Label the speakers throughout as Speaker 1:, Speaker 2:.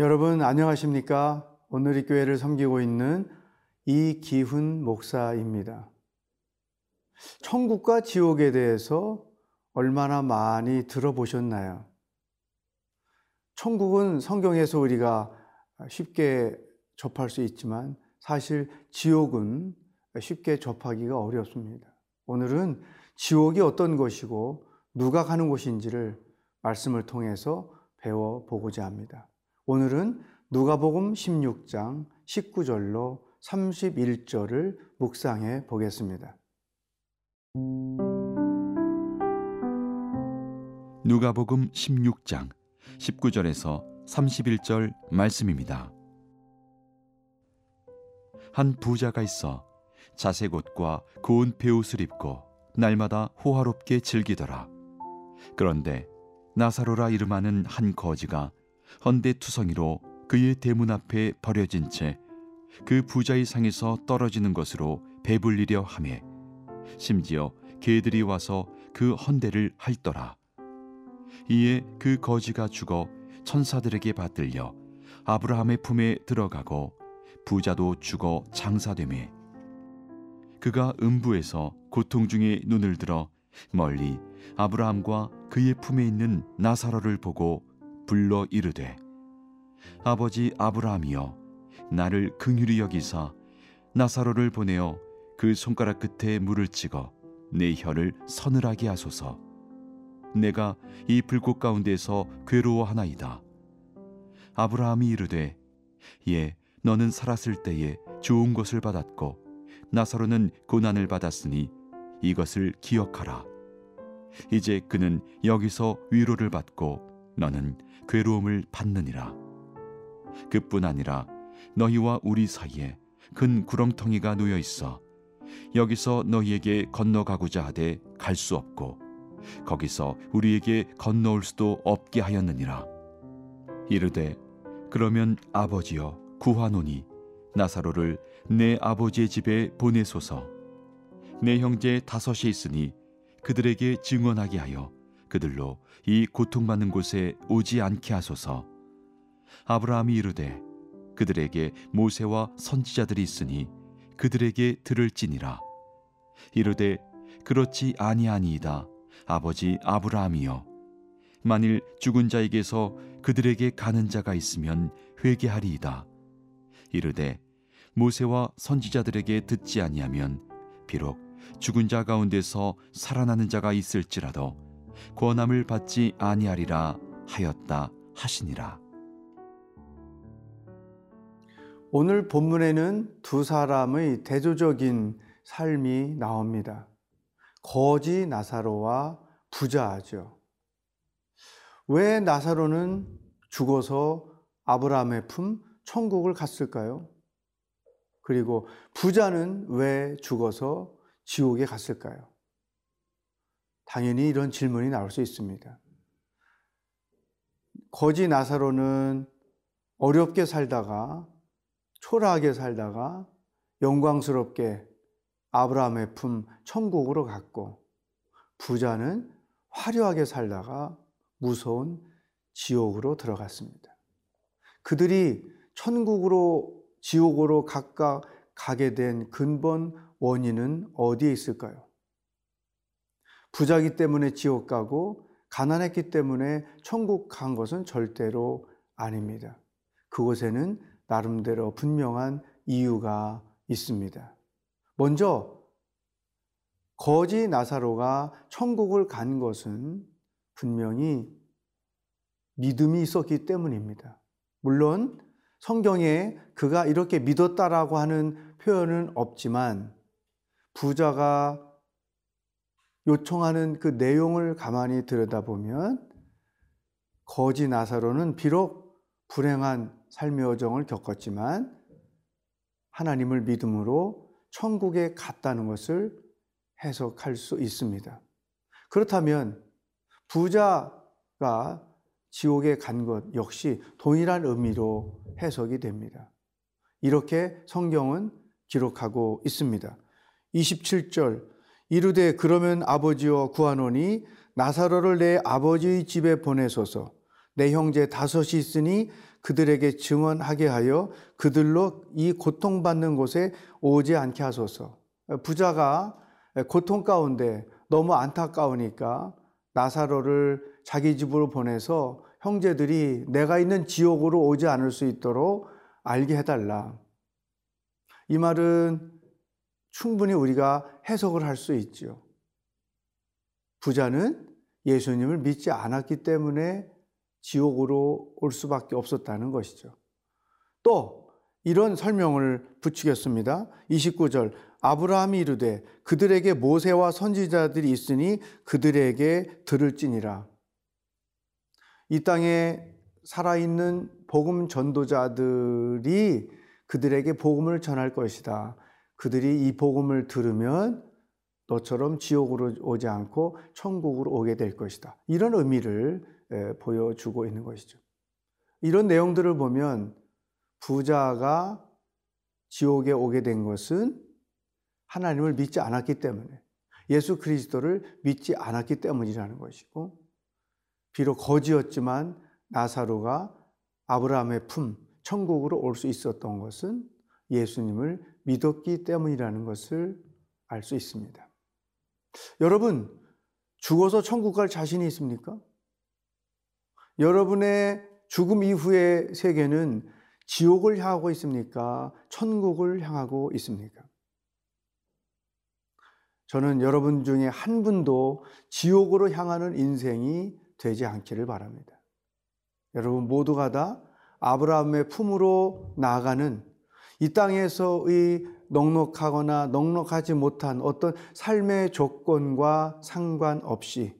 Speaker 1: 여러분 안녕하십니까? 오늘의 교회를 섬기고 있는 이기훈 목사입니다. 천국과 지옥에 대해서 얼마나 많이 들어보셨나요? 천국은 성경에서 우리가 쉽게 접할 수 있지만 사실 지옥은 쉽게 접하기가 어렵습니다. 오늘은 지옥이 어떤 것이고 누가 가는 곳인지를 말씀을 통해서 배워보고자 합니다. 오늘은 누가복음 16장 19절로 31절을 묵상해 보겠습니다.
Speaker 2: 누가복음 16장 19절에서 31절 말씀입니다. 한 부자가 있어 자색 옷과 고운 배옷을 입고 날마다 호화롭게 즐기더라. 그런데 나사로라 이름하는 한 거지가 헌대투성이로 그의 대문 앞에 버려진 채 그 부자의 상에서 떨어지는 것으로 배불리려 함에 심지어 개들이 와서 그 헌대를 핥더라. 이에 그 거지가 죽어 천사들에게 받들려 아브라함의 품에 들어가고 부자도 죽어 장사되매 그가 음부에서 고통 중에 눈을 들어 멀리 아브라함과 그의 품에 있는 나사로를 보고 불러 이르되 아버지 아브라함이여 나를 긍휼히 여기사 나사로를 보내어 그 손가락 끝에 물을 찍어 내 혀를 서늘하게 하소서. 내가 이 불꽃 가운데서 괴로워하나이다. 아브라함이 이르되 예 너는 살았을 때에 좋은 것을 받았고 나사로는 고난을 받았으니 이것을 기억하라. 이제 그는 여기서 위로를 받고 너는 괴로움을 받느니라. 그뿐 아니라 너희와 우리 사이에 큰 구렁텅이가 놓여 있어 여기서 너희에게 건너가고자 하되 갈 수 없고 거기서 우리에게 건너올 수도 없게 하였느니라. 이르되 그러면 아버지여 구하노니 나사로를 내 아버지의 집에 보내소서. 내 형제 다섯이 있으니 그들에게 증언하게 하여 그들로 이 고통받는 곳에 오지 않게 하소서. 아브라함이 이르되 그들에게 모세와 선지자들이 있으니 그들에게 들을지니라. 이르되 그렇지 아니하니이다. 아버지 아브라함이여. 만일 죽은 자에게서 그들에게 가는 자가 있으면 회개하리이다. 이르되 모세와 선지자들에게 듣지 아니하면 비록 죽은 자 가운데서 살아나는 자가 있을지라도 권함을 받지 아니하리라 하였다 하시니라.
Speaker 1: 오늘 본문에는 두 사람의 대조적인 삶이 나옵니다. 거지 나사로와 부자죠. 왜 나사로는 죽어서 아브라함의 품 천국을 갔을까요? 그리고 부자는 왜 죽어서 지옥에 갔을까요? 당연히 이런 질문이 나올 수 있습니다. 거지 나사로는 어렵게 살다가 초라하게 살다가 영광스럽게 아브라함의 품 천국으로 갔고 부자는 화려하게 살다가 무서운 지옥으로 들어갔습니다. 그들이 천국으로 지옥으로 각각 가게 된 근본 원인은 어디에 있을까요? 부자기 때문에 지옥 가고 가난했기 때문에 천국 간 것은 절대로 아닙니다. 그곳에는 나름대로 분명한 이유가 있습니다. 먼저 거지 나사로가 천국을 간 것은 분명히 믿음이 있었기 때문입니다. 물론 성경에 그가 이렇게 믿었다라고 하는 표현은 없지만 부자가 요청하는 그 내용을 가만히 들여다보면 거지 나사로는 비록 불행한 삶의 여정을 겪었지만 하나님을 믿음으로 천국에 갔다는 것을 해석할 수 있습니다. 그렇다면 부자가 지옥에 간 것 역시 동일한 의미로 해석이 됩니다. 이렇게 성경은 기록하고 있습니다. 27절 이르되 그러면 아버지여 구하노니 나사로를 내 아버지의 집에 보내소서 내 형제 다섯이 있으니 그들에게 증언하게 하여 그들로 이 고통받는 곳에 오지 않게 하소서. 부자가 고통 가운데 너무 안타까우니까 나사로를 자기 집으로 보내서 형제들이 내가 있는 지옥으로 오지 않을 수 있도록 알게 해달라. 이 말은 충분히 우리가 해석을 할 수 있죠. 부자는 예수님을 믿지 않았기 때문에 지옥으로 올 수밖에 없었다는 것이죠. 또 이런 설명을 붙이겠습니다. 29절 아브라함이 이르되 그들에게 모세와 선지자들이 있으니 그들에게 들을지니라. 이 땅에 살아있는 복음 전도자들이 그들에게 복음을 전할 것이다. 그들이 이 복음을 들으면 너처럼 지옥으로 오지 않고 천국으로 오게 될 것이다. 이런 의미를 보여주고 있는 것이죠. 이런 내용들을 보면 부자가 지옥에 오게 된 것은 하나님을 믿지 않았기 때문에 예수 그리스도를 믿지 않았기 때문이라는 것이고 비록 거지였지만 나사로가 아브라함의 품 천국으로 올 수 있었던 것은 예수님을 믿었기 때문이라는 것을 알 수 있습니다. 여러분, 죽어서 천국 갈 자신이 있습니까? 여러분의 죽음 이후의 세계는 지옥을 향하고 있습니까? 천국을 향하고 있습니까? 저는 여러분 중에 한 분도 지옥으로 향하는 인생이 되지 않기를 바랍니다. 여러분 모두가 다 아브라함의 품으로 나아가는 이 땅에서의 넉넉하거나 넉넉하지 못한 어떤 삶의 조건과 상관없이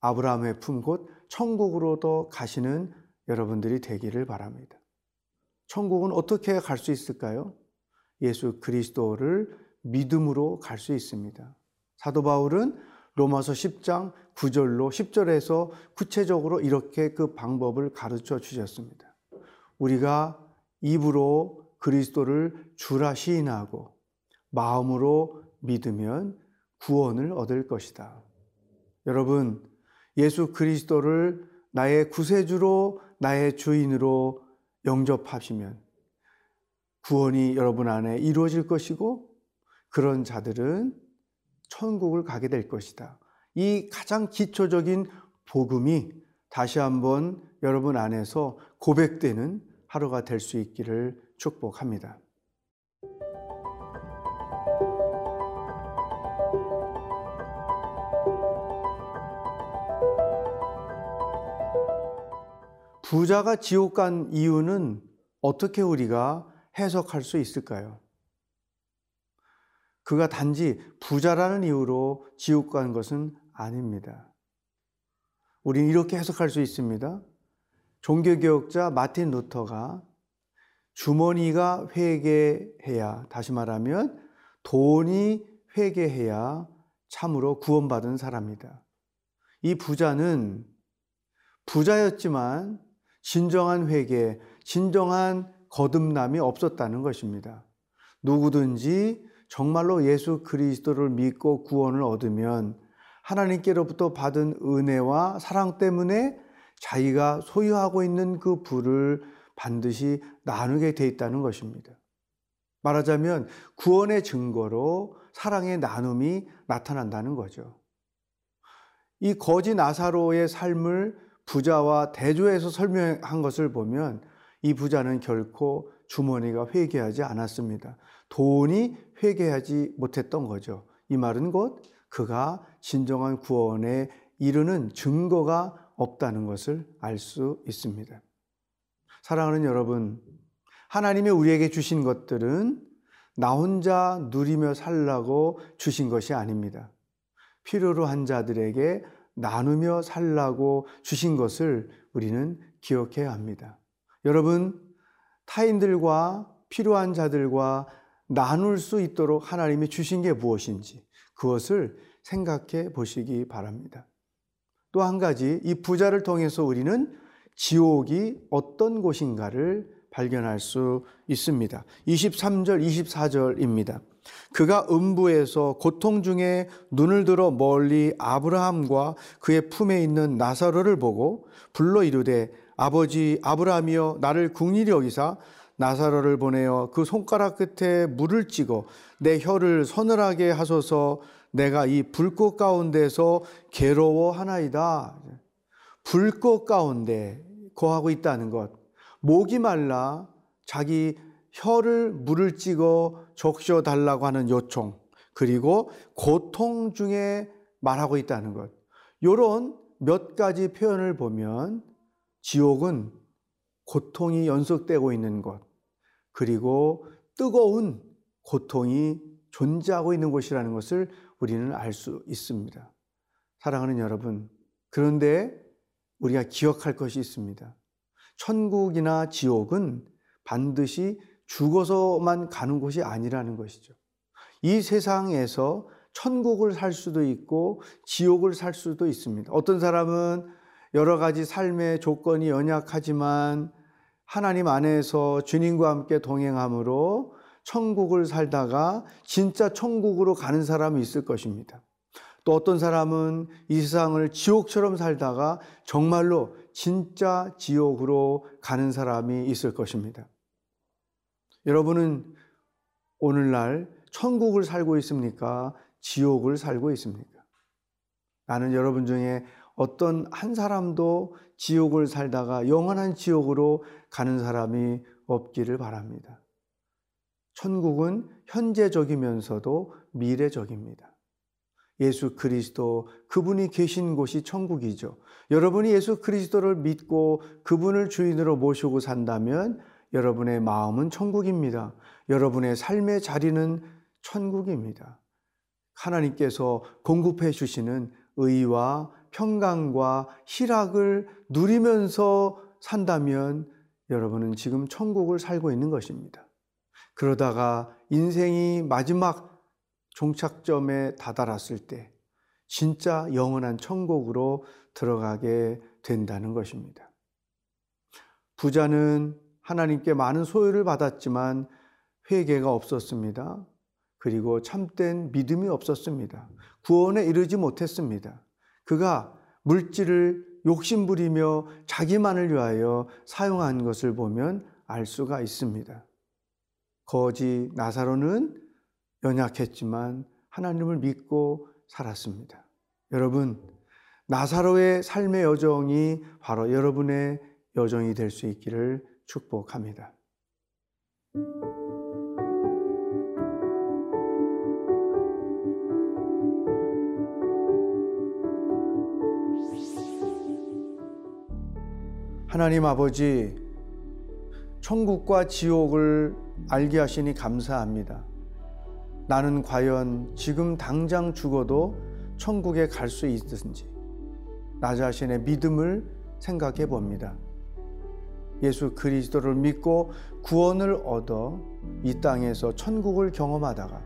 Speaker 1: 아브라함의 품 곧 천국으로도 가시는 여러분들이 되기를 바랍니다. 천국은 어떻게 갈 수 있을까요? 예수 그리스도를 믿음으로 갈 수 있습니다. 사도 바울은 로마서 10장 9절로 10절에서 구체적으로 이렇게 그 방법을 가르쳐 주셨습니다. 우리가 입으로 그리스도를 주라 시인하고 마음으로 믿으면 구원을 얻을 것이다. 여러분, 예수 그리스도를 나의 구세주로 나의 주인으로 영접하시면 구원이 여러분 안에 이루어질 것이고 그런 자들은 천국을 가게 될 것이다. 이 가장 기초적인 복음이 다시 한번 여러분 안에서 고백되는 하루가 될 수 있기를 축복합니다. 부자가 지옥 간 이유는 어떻게 우리가 해석할 수 있을까요? 그가 단지 부자라는 이유로 지옥 간 것은 아닙니다. 우리는 이렇게 해석할 수 있습니다. 종교개혁자 마틴 루터가 주머니가 회개해야, 다시 말하면 돈이 회개해야 참으로 구원받은 사람이다. 이 부자는 부자였지만 진정한 회개, 진정한 거듭남이 없었다는 것입니다. 누구든지 정말로 예수 그리스도를 믿고 구원을 얻으면 하나님께로부터 받은 은혜와 사랑 때문에 자기가 소유하고 있는 그 부를 반드시 나누게 돼 있다는 것입니다. 말하자면 구원의 증거로 사랑의 나눔이 나타난다는 거죠. 이 거지 나사로의 삶을 부자와 대조해서 설명한 것을 보면 이 부자는 결코 주머니가 회개하지 않았습니다. 돈이 회개하지 못했던 거죠. 이 말은 곧 그가 진정한 구원에 이르는 증거가 없다는 것을 알 수 있습니다. 사랑하는 여러분, 하나님이 우리에게 주신 것들은 나 혼자 누리며 살라고 주신 것이 아닙니다. 필요로 한 자들에게 나누며 살라고 주신 것을 우리는 기억해야 합니다. 여러분, 타인들과 필요한 자들과 나눌 수 있도록 하나님이 주신 게 무엇인지 그것을 생각해 보시기 바랍니다. 또 한 가지, 이 부자를 통해서 우리는 지옥이 어떤 곳인가를 발견할 수 있습니다. 23절, 24절입니다. 그가 음부에서 고통 중에 눈을 들어 멀리 아브라함과 그의 품에 있는 나사로를 보고 불러 이르되 아버지 아브라함이여 나를 궁일이 여기사 나사로를 보내어 그 손가락 끝에 물을 찍어 내 혀를 서늘하게 하소서 내가 이 불꽃 가운데서 괴로워하나이다. 불꽃 가운데 거하고 있다는 것. 목이 말라 자기 혀를 물을 찍어 적셔 달라고 하는 요청. 그리고 고통 중에 말하고 있다는 것. 요런 몇 가지 표현을 보면 지옥은 고통이 연속되고 있는 것. 그리고 뜨거운 고통이 존재하고 있는 곳이라는 것을 우리는 알 수 있습니다. 사랑하는 여러분, 그런데 우리가 기억할 것이 있습니다. 천국이나 지옥은 반드시 죽어서만 가는 곳이 아니라는 것이죠. 이 세상에서 천국을 살 수도 있고 지옥을 살 수도 있습니다. 어떤 사람은 여러 가지 삶의 조건이 연약하지만 하나님 안에서 주님과 함께 동행함으로 천국을 살다가 진짜 천국으로 가는 사람이 있을 것입니다. 또 어떤 사람은 이 세상을 지옥처럼 살다가 정말로 진짜 지옥으로 가는 사람이 있을 것입니다. 여러분은 오늘날 천국을 살고 있습니까? 지옥을 살고 있습니까? 나는 여러분 중에 어떤 한 사람도 지옥을 살다가 영원한 지옥으로 가는 사람이 없기를 바랍니다. 천국은 현재적이면서도 미래적입니다. 예수 그리스도 그분이 계신 곳이 천국이죠. 여러분이 예수 그리스도를 믿고 그분을 주인으로 모시고 산다면 여러분의 마음은 천국입니다. 여러분의 삶의 자리는 천국입니다. 하나님께서 공급해 주시는 의와 평강과 희락을 누리면서 산다면 여러분은 지금 천국을 살고 있는 것입니다. 그러다가 인생이 마지막 종착점에 다다랐을 때 진짜 영원한 천국으로 들어가게 된다는 것입니다. 부자는 하나님께 많은 소유를 받았지만 회개가 없었습니다. 그리고 참된 믿음이 없었습니다. 구원에 이르지 못했습니다. 그가 물질을 욕심부리며 자기만을 위하여 사용한 것을 보면 알 수가 있습니다. 거지 나사로는 연약했지만 하나님을 믿고 살았습니다. 여러분, 나사로의 삶의 여정이 바로 여러분의 여정이 될 수 있기를 축복합니다. 하나님 아버지, 천국과 지옥을 알게 하시니 감사합니다. 나는 과연 지금 당장 죽어도 천국에 갈 수 있든지 나 자신의 믿음을 생각해 봅니다. 예수 그리스도를 믿고 구원을 얻어 이 땅에서 천국을 경험하다가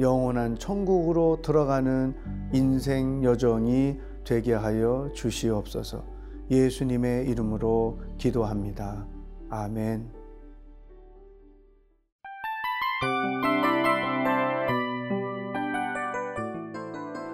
Speaker 1: 영원한 천국으로 들어가는 인생 여정이 되게 하여 주시옵소서 예수님의 이름으로 기도합니다. 아멘.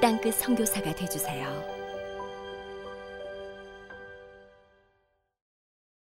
Speaker 3: 땅끝 성교사가 되주세요